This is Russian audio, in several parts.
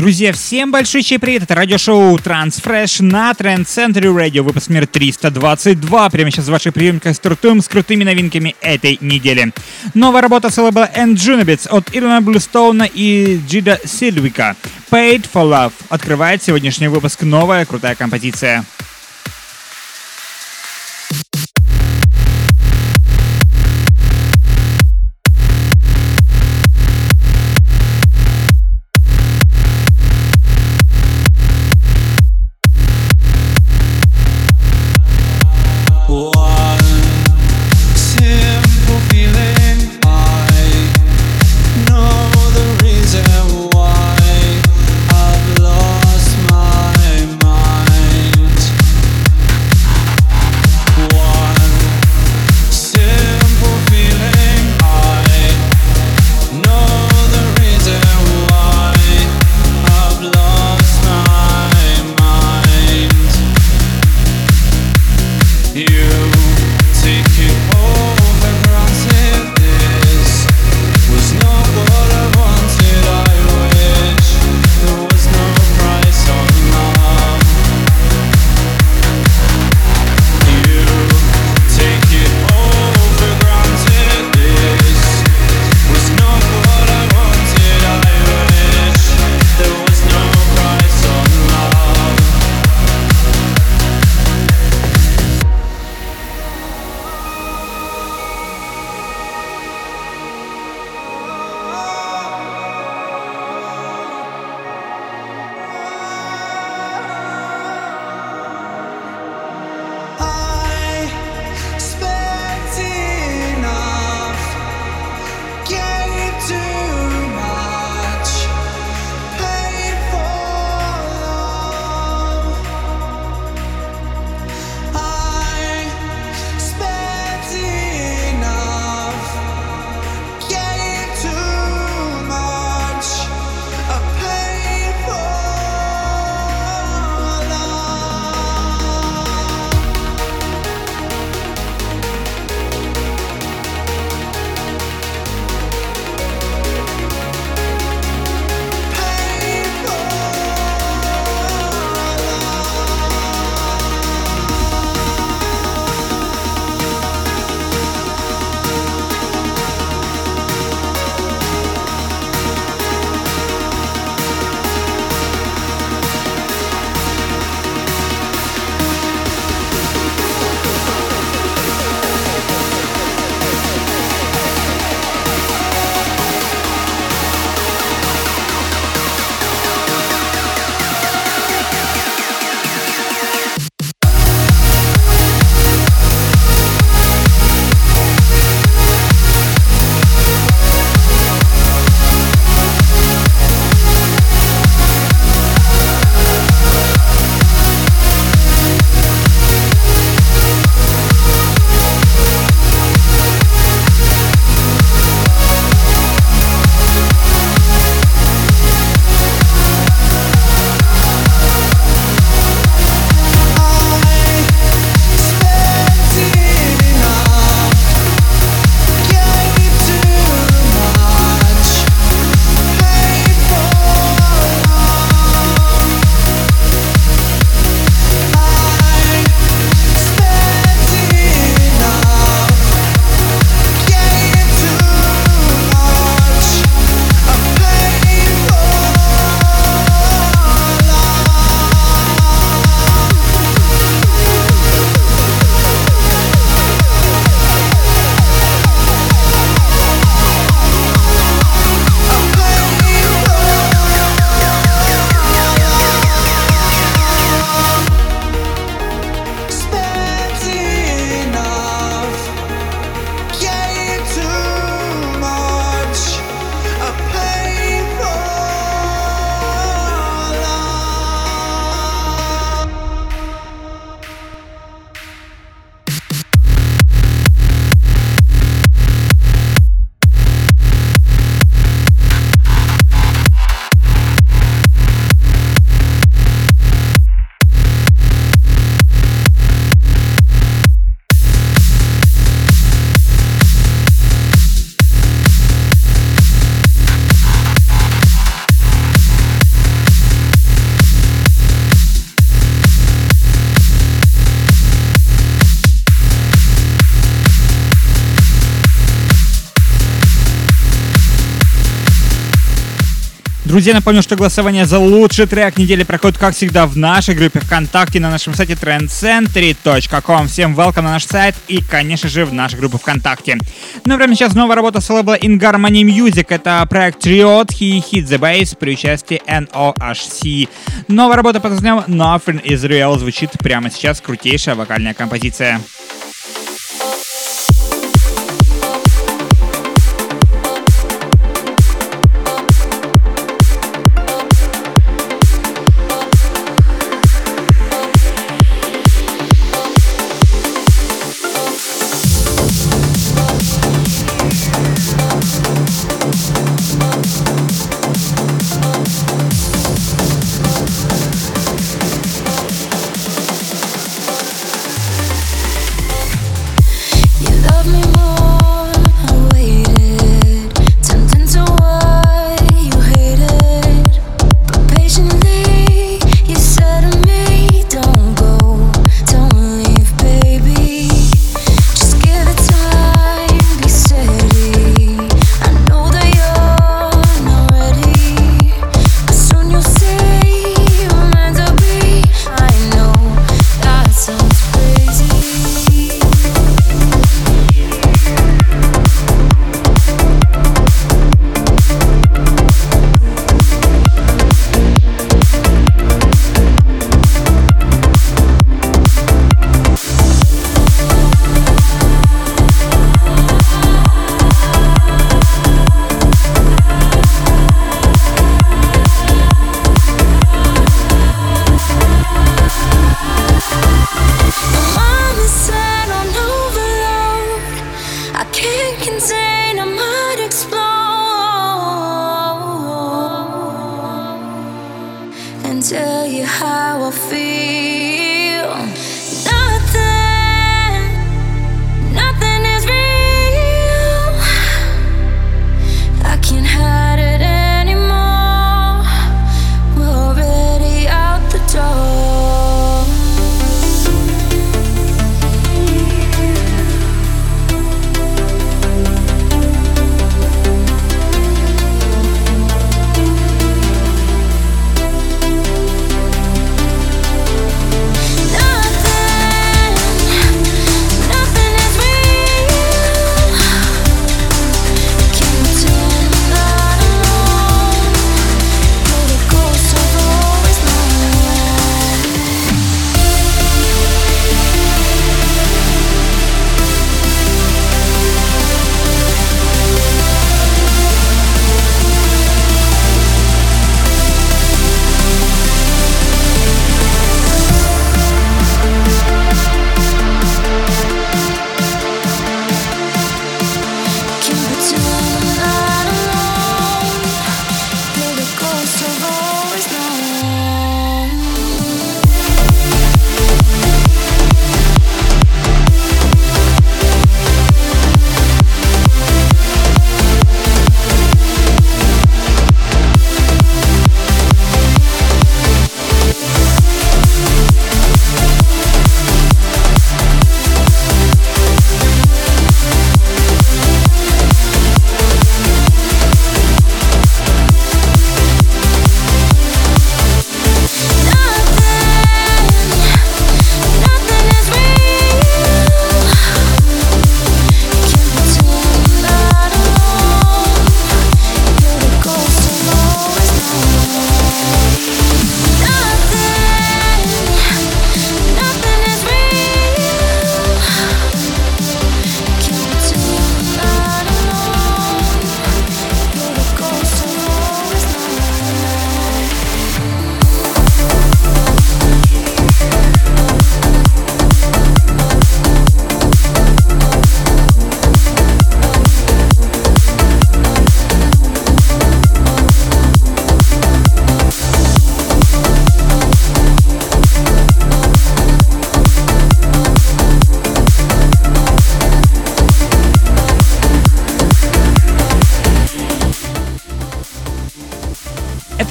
Друзья, всем большой привет! Это радиошоу Transfresh на Trend Center Radio, выпуск номер 322. Прямо сейчас в вашей приемках стартуем с крутыми новинками этой недели. Новая работа с лейбла And Junibits от Ирона Блюстоуна и Джида Сильвика. Paid for Love. Открывает сегодняшний выпуск новая крутая композиция. Друзья, напомню, что голосование за лучший трек недели проходит, как всегда, в нашей группе ВКонтакте на нашем сайте trendcentry.com. Всем welcome на наш сайт и, конечно же, в нашу группу ВКонтакте. Ну, прямо сейчас новая работа с лейбла In Harmony Music. Это проект Triot He Hit the Bass при участии NOHC. Новая работа под названием Nothing is Real звучит прямо сейчас. Крутейшая вокальная композиция.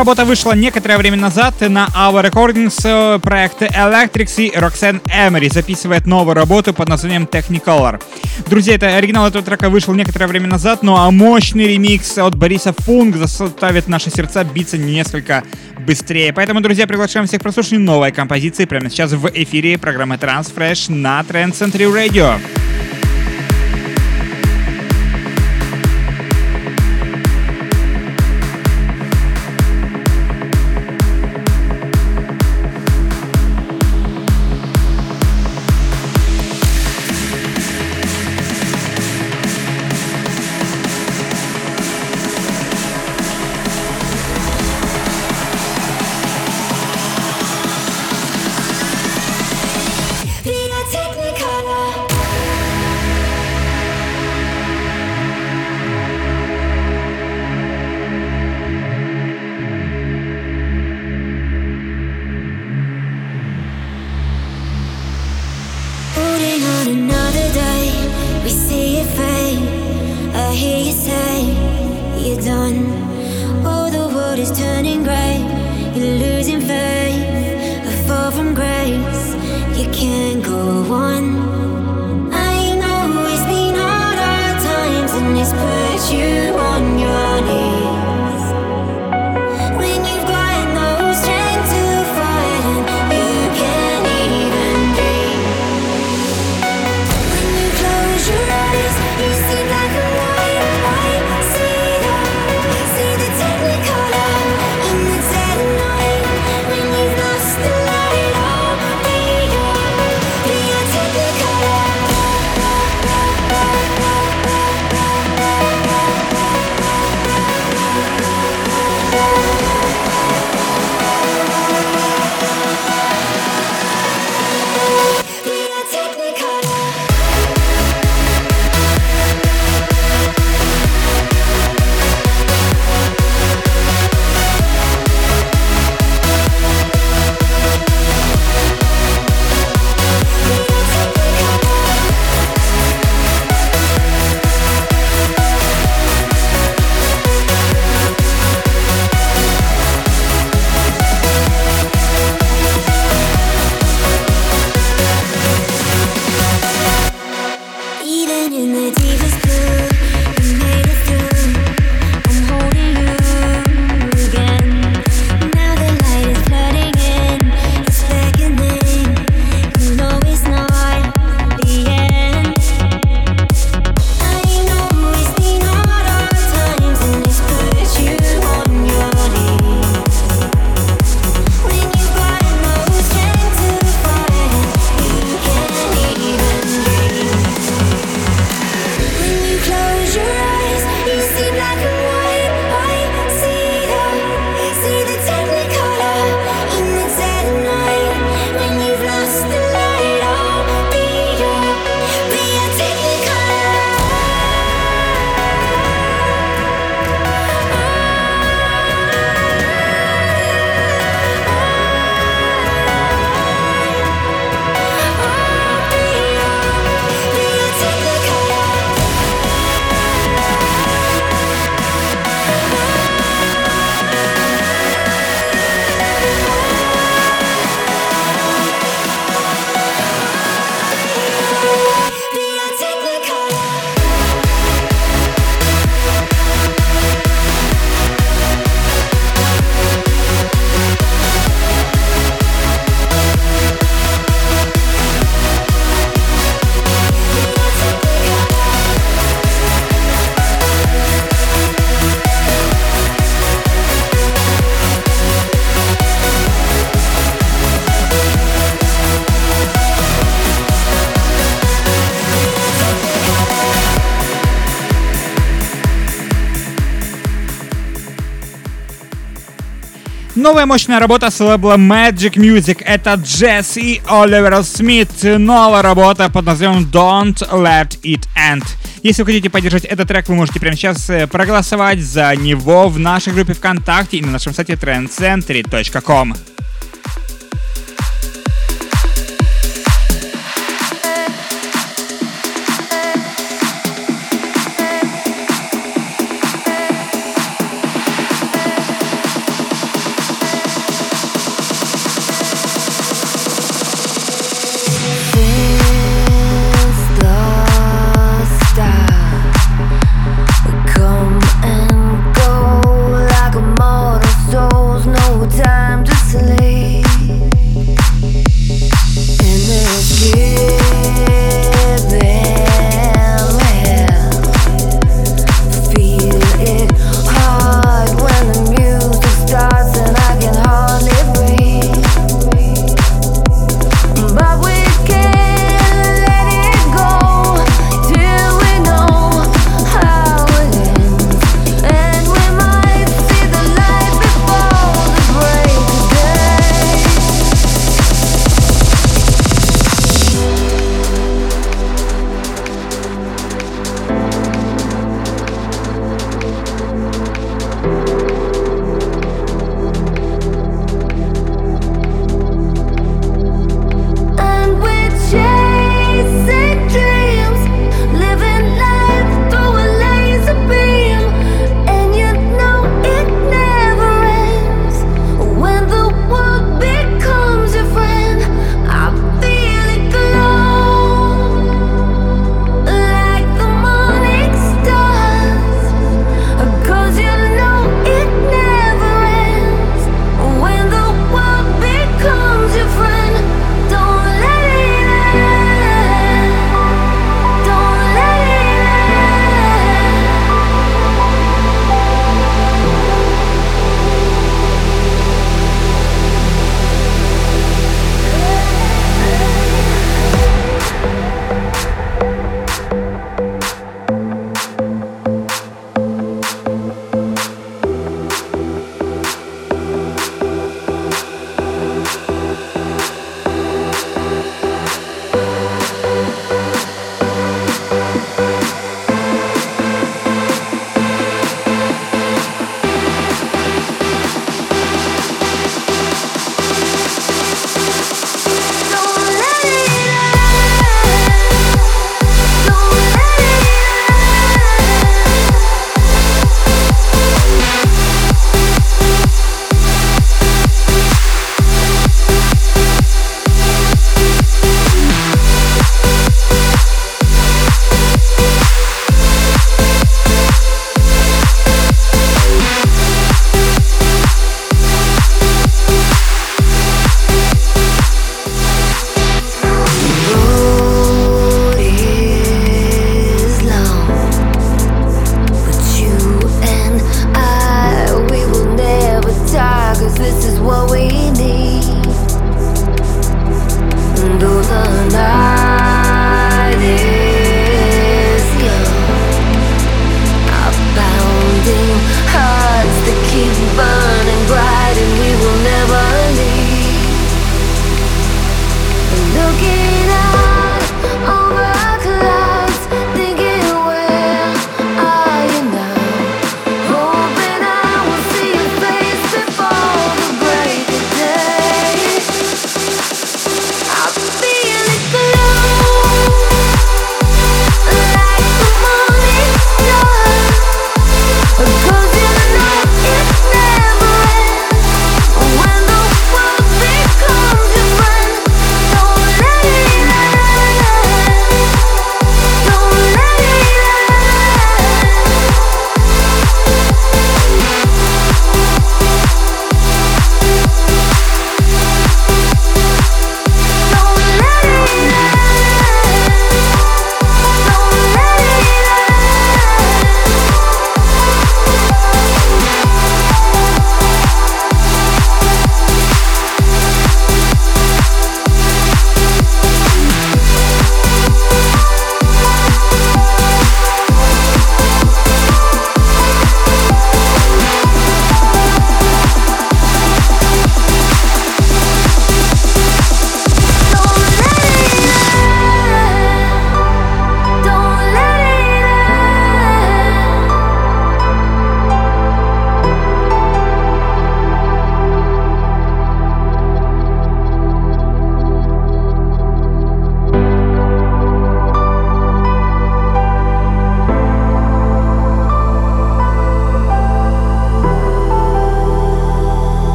Работа вышла некоторое время назад на Our Recordings. Проект Electrics и Roxanne Emery записывает новую работу под названием Technicolor. Друзья, это оригинал этого трека вышел некоторое время назад, ну а мощный ремикс от Бориса Фунг заставит наши сердца биться несколько быстрее. Поэтому, друзья, приглашаем всех прослушать новой композиции прямо сейчас в эфире программы Transfresh на Trend Century Radio. Новая мощная работа с лейбла Magic Music. Это Джесс и Оливер Смит. Новая работа под названием Don't Let It End. Если вы хотите поддержать этот трек, вы можете прямо сейчас э, проголосовать за него в нашей группе ВКонтакте и на нашем сайте trendcentry.com.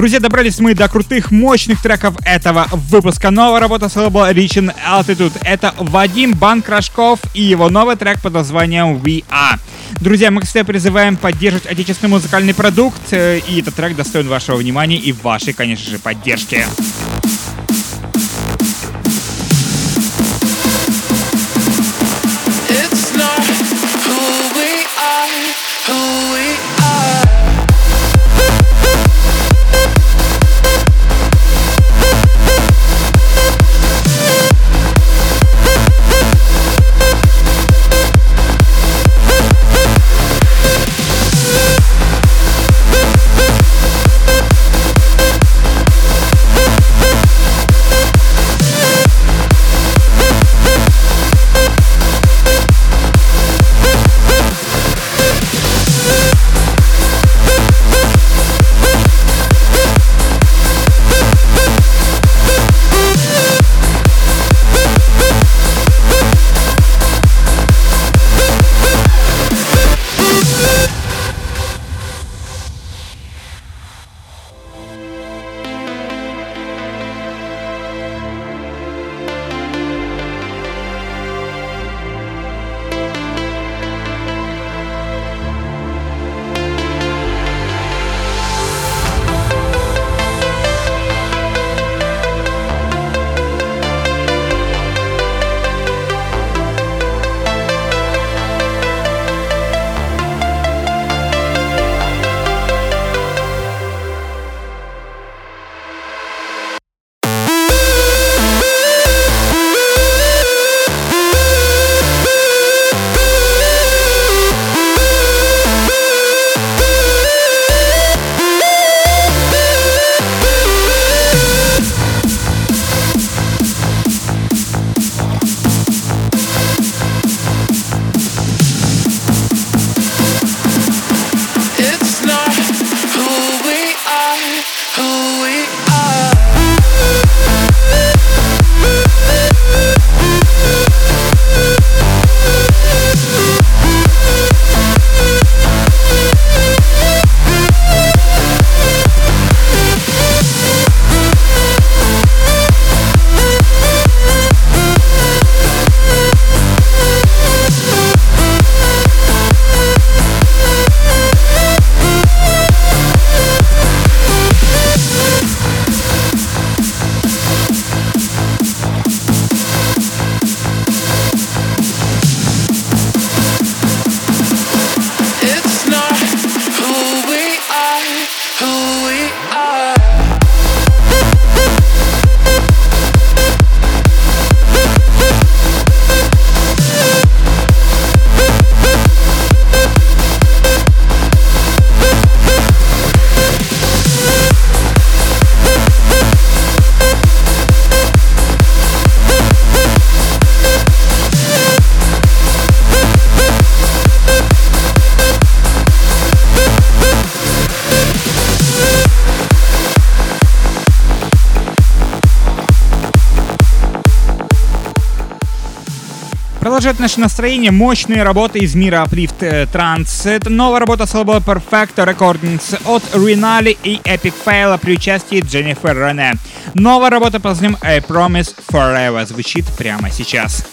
Друзья, добрались мы до крутых, мощных треков этого выпуска. Новая работа с лейбла Reaching Altitude. Это Вадим Банкрашков и его новый трек под названием We Are. Друзья, мы, кстати, призываем поддерживать отечественный музыкальный продукт, э, и этот трек достоин вашего внимания и вашей, конечно же, поддержки. Наше настроение мощные работы из мира Uplift Trance. Это новая работа с лейбла Perfect Recordings от Rinaldi и Epic Fail при участии Дженнифер Рене. Новая работа под названием I Promise Forever звучит прямо сейчас.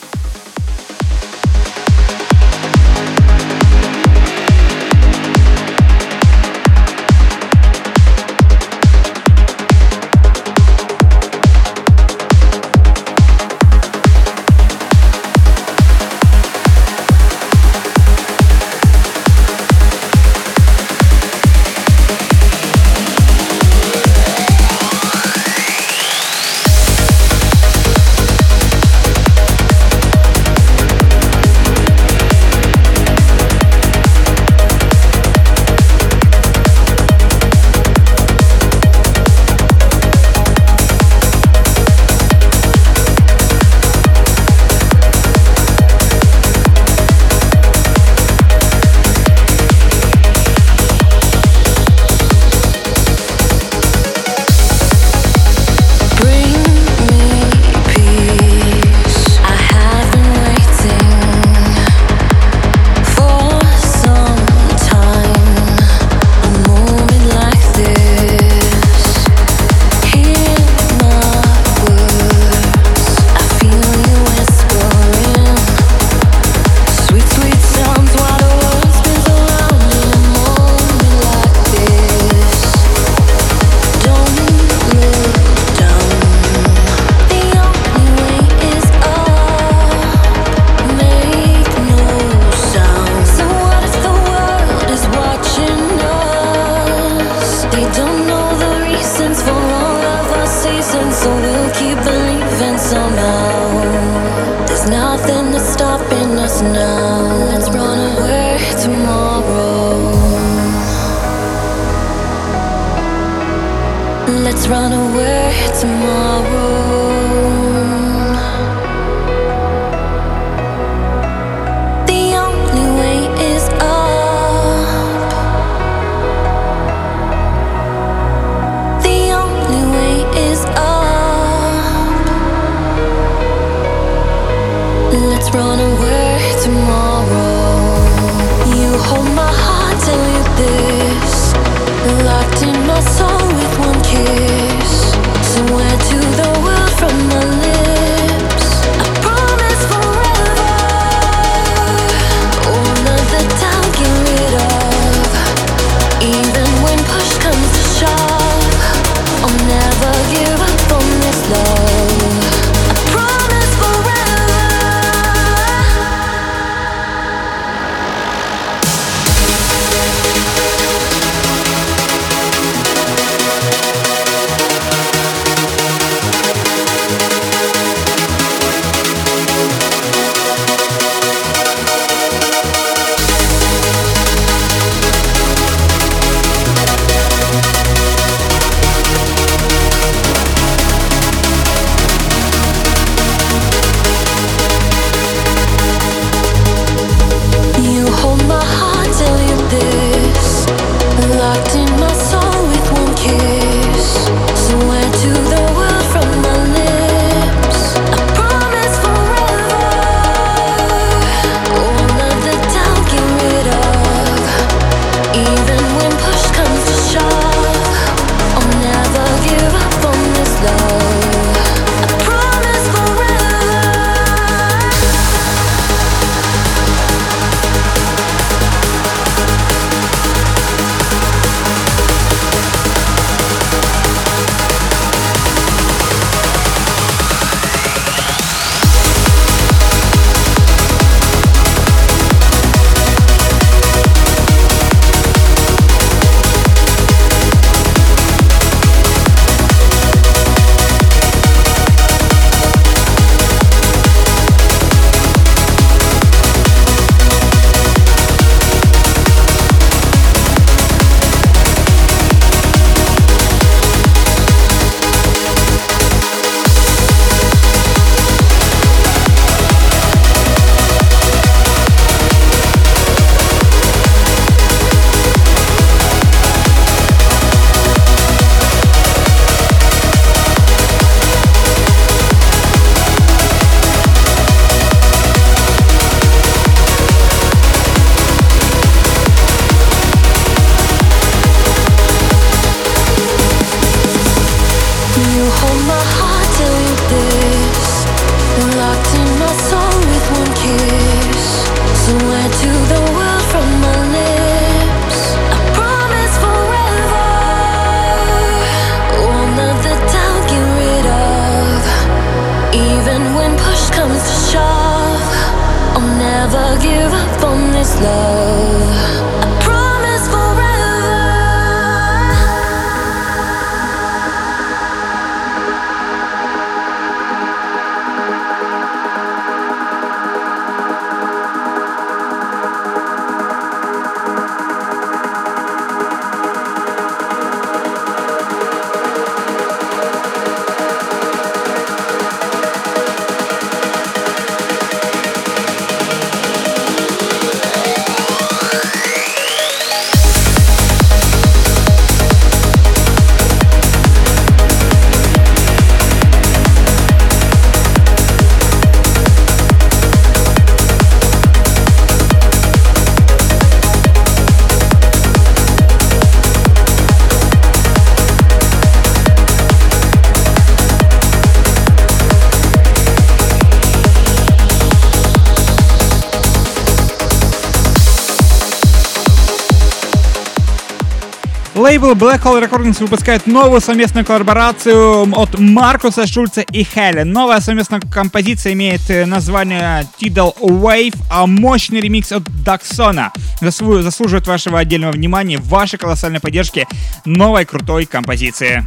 Лейбл Black Hole Recordings выпускает новую совместную коллаборацию от Маркуса Шульца и Хелли. Новая совместная композиция имеет э, название Tidal Wave, а мощный ремикс от Даксона заслуживает вашего отдельного внимания, вашей колоссальной поддержки новой крутой композиции.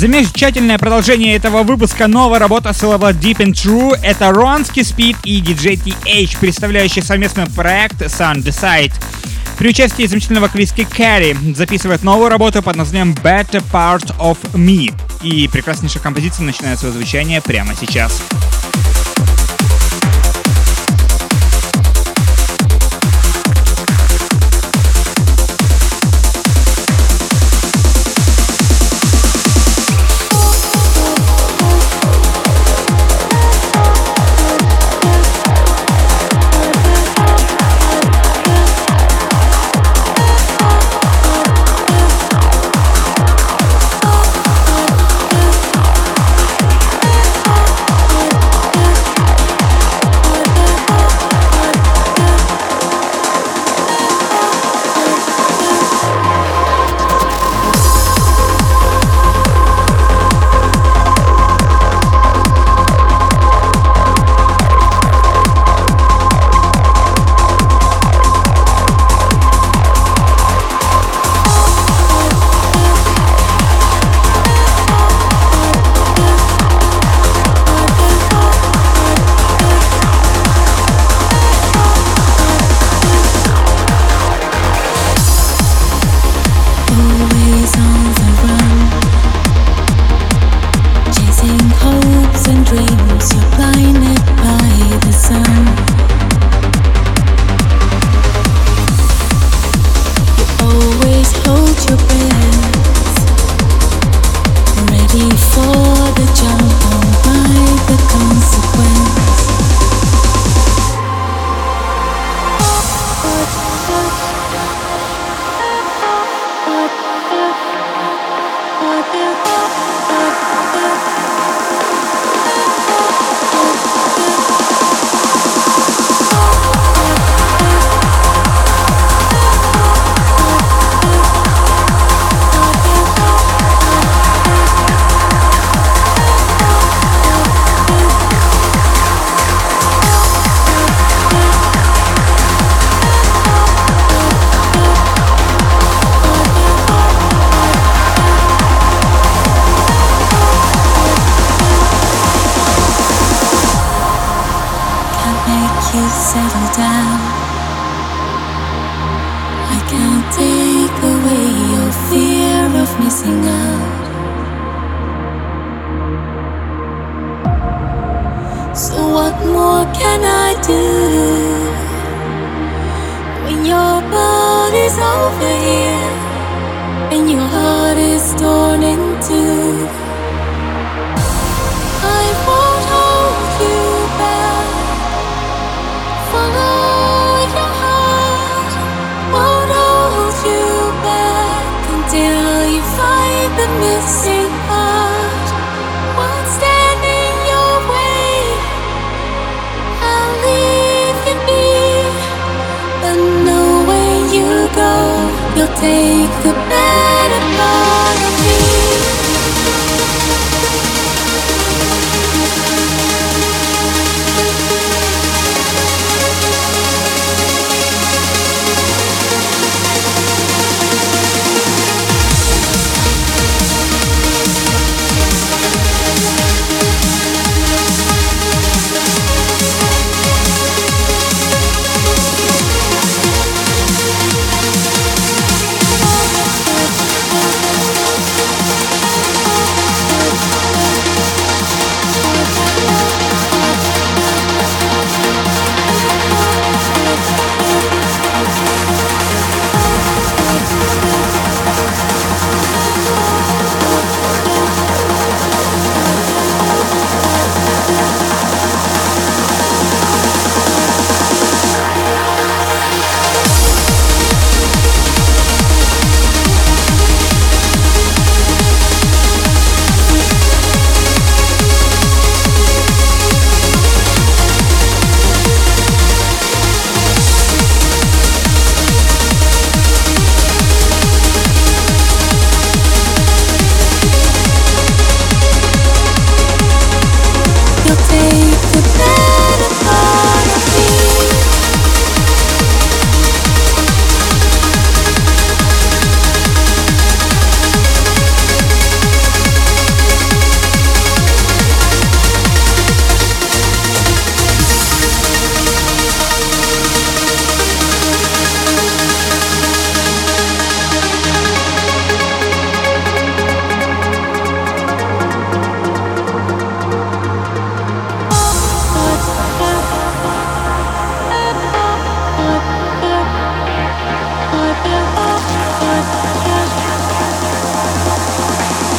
Замечательное продолжение этого выпуска. Новая работа с лейбла Deep and True. Это Ронский Speed и DJ TH, представляющий совместный проект Sun Decide. При участии замечательного вокалистки Кэрри записывает новую работу под названием Better Part of Me. И прекраснейшая композиция начинает свое звучание прямо сейчас.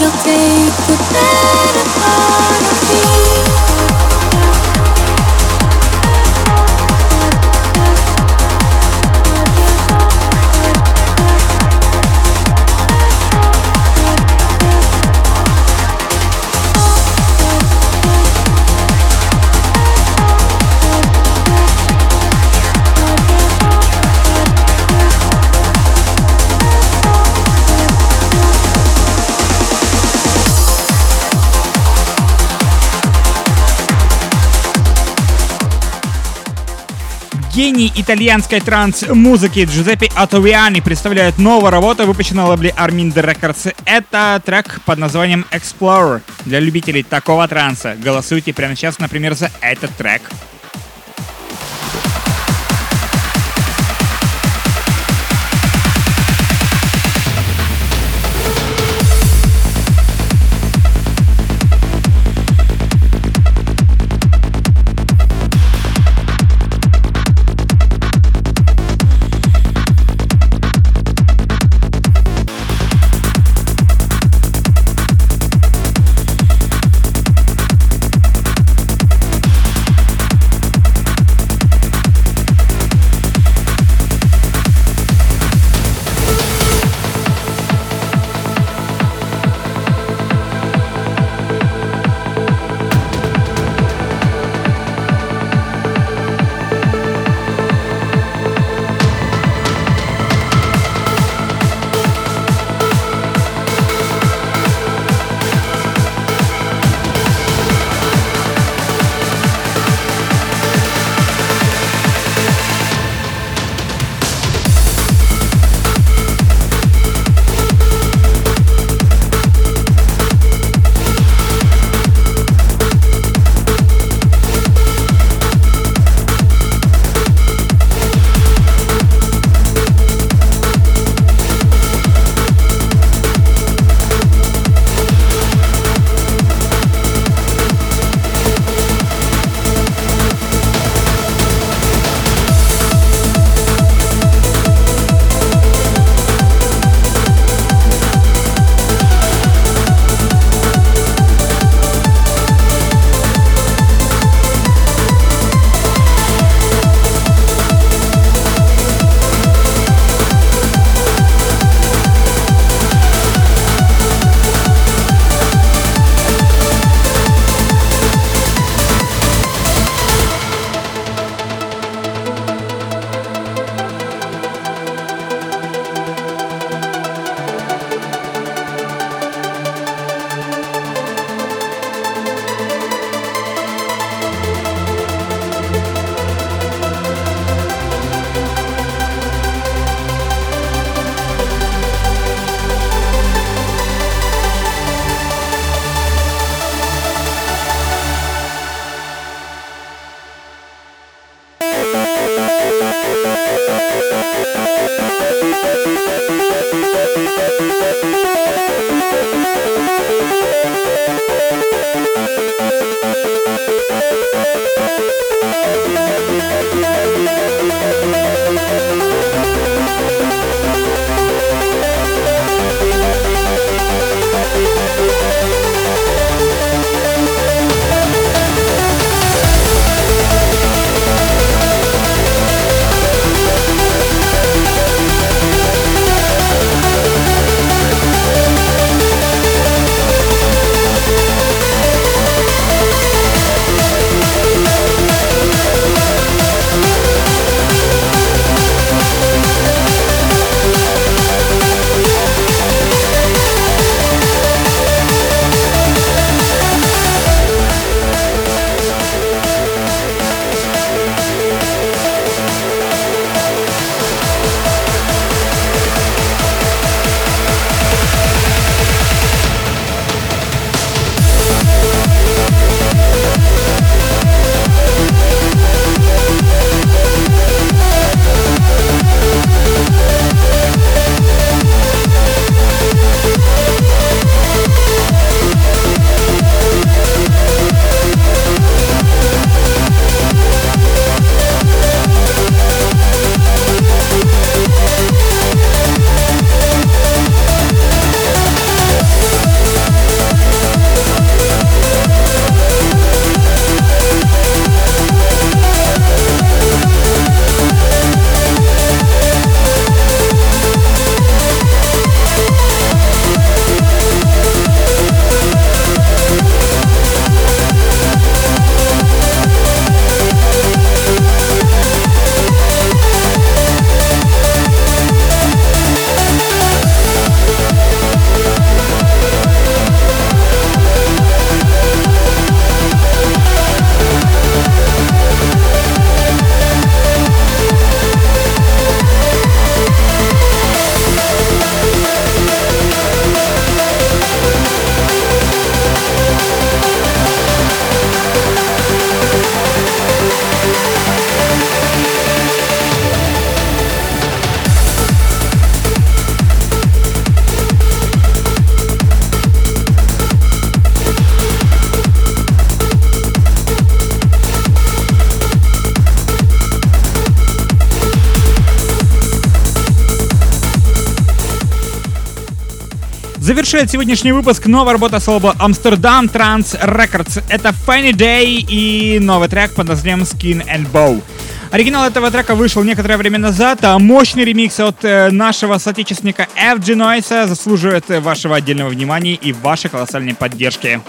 you'll take the better part. Гений итальянской транс-музыки Джузеппе Атовиани представляет новую работу, выпущенную лейбле Armind Records. Это трек под названием Explorer. Для любителей такого транса голосуйте прямо сейчас, например, за этот трек. Завершает сегодняшний выпуск новая работа с лейбла Amsterdam Trans Records. Это Funny Day и новый трек под названием Skin and Bow. Оригинал этого трека вышел некоторое время назад, а мощный ремикс от э, нашего соотечественника FG Noise заслуживает вашего отдельного внимания и вашей колоссальной поддержки.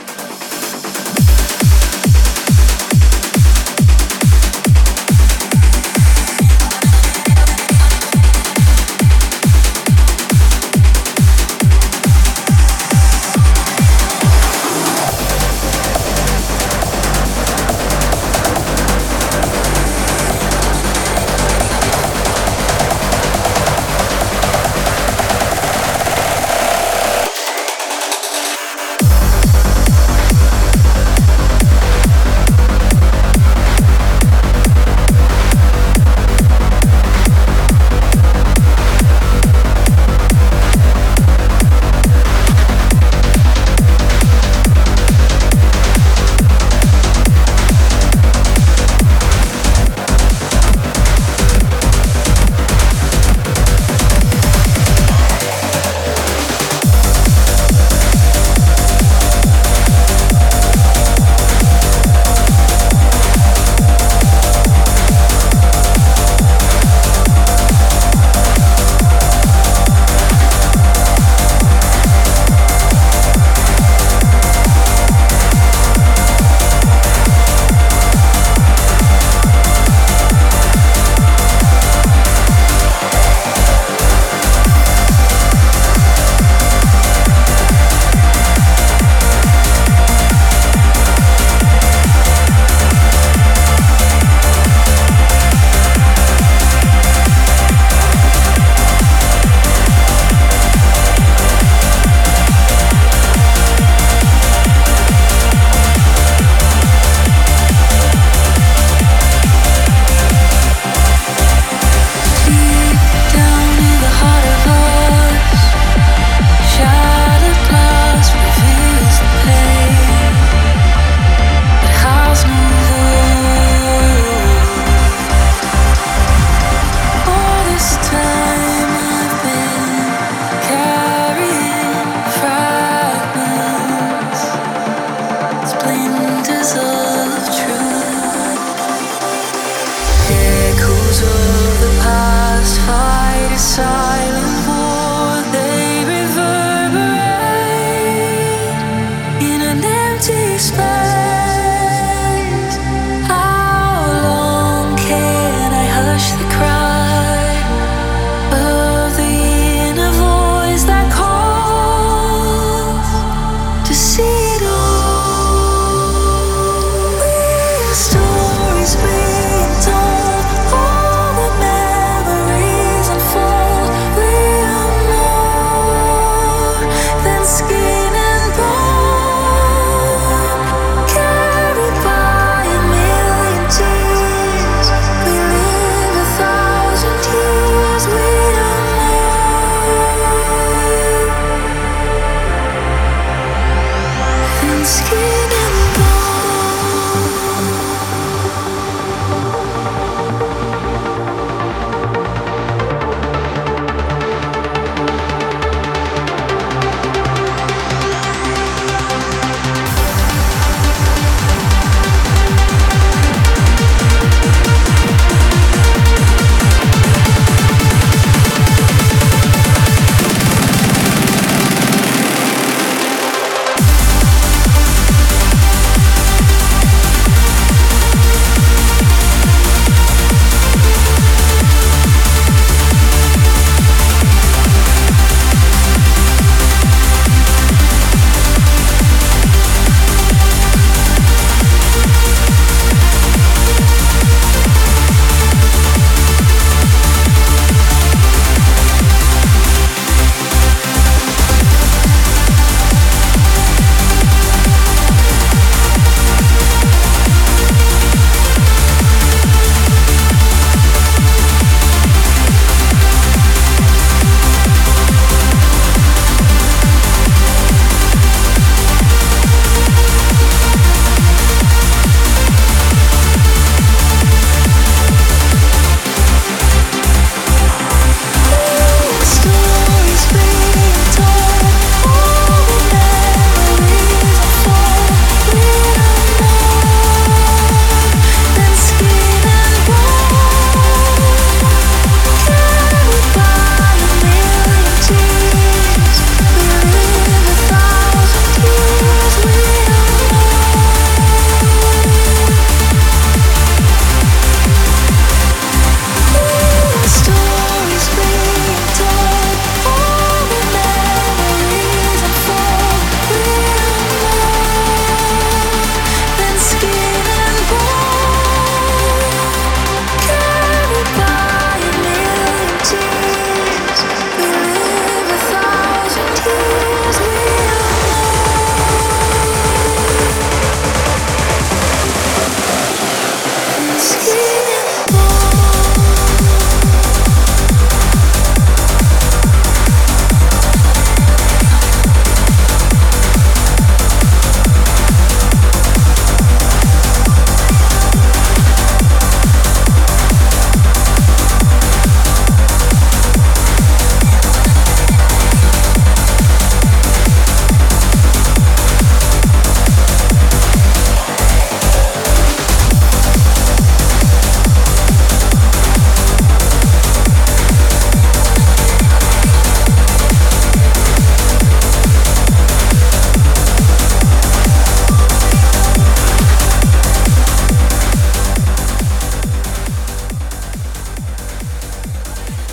sorry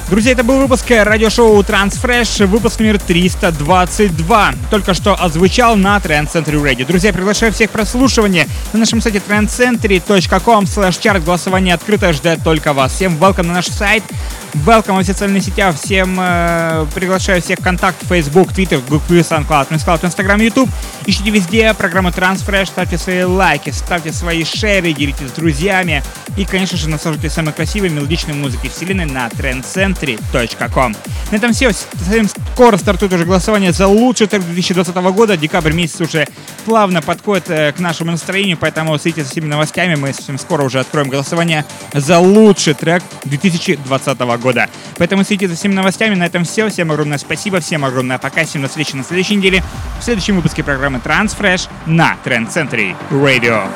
Друзья, это был выпуск радиошоу Transfresh, выпуск номер 322. Только что озвучал на Trend Century Radio. Друзья, приглашаю всех прослушивания на нашем сайте trendcentury.com slash chart. Голосование открыто, ждет только вас. Всем welcome на наш сайт. Welcome во все социальные сети. Всем э, приглашаю всех в контакт, Facebook, Twitter, Google+, SoundCloud, MissCloud, Instagram, YouTube. Ищите везде программу Transfresh, ставьте свои лайки, ставьте свои шеры, делитесь с друзьями. И, конечно же, наслаждайтесь самой красивой мелодичной музыкой вселенной на trendcentry.com. На этом все. Совсем скоро стартует уже голосование за лучший трек 2020 года. Декабрь месяц уже плавно подходит э, к нашему настроению, поэтому следите за всеми новостями. Мы совсем скоро уже откроем голосование за лучший трек 2020 года. Поэтому следите за всеми новостями. На этом все. Всем огромное спасибо, всем огромное пока. Всем до встречи на следующей неделе в следующем выпуске программы Transfresh на Trend Century Radio.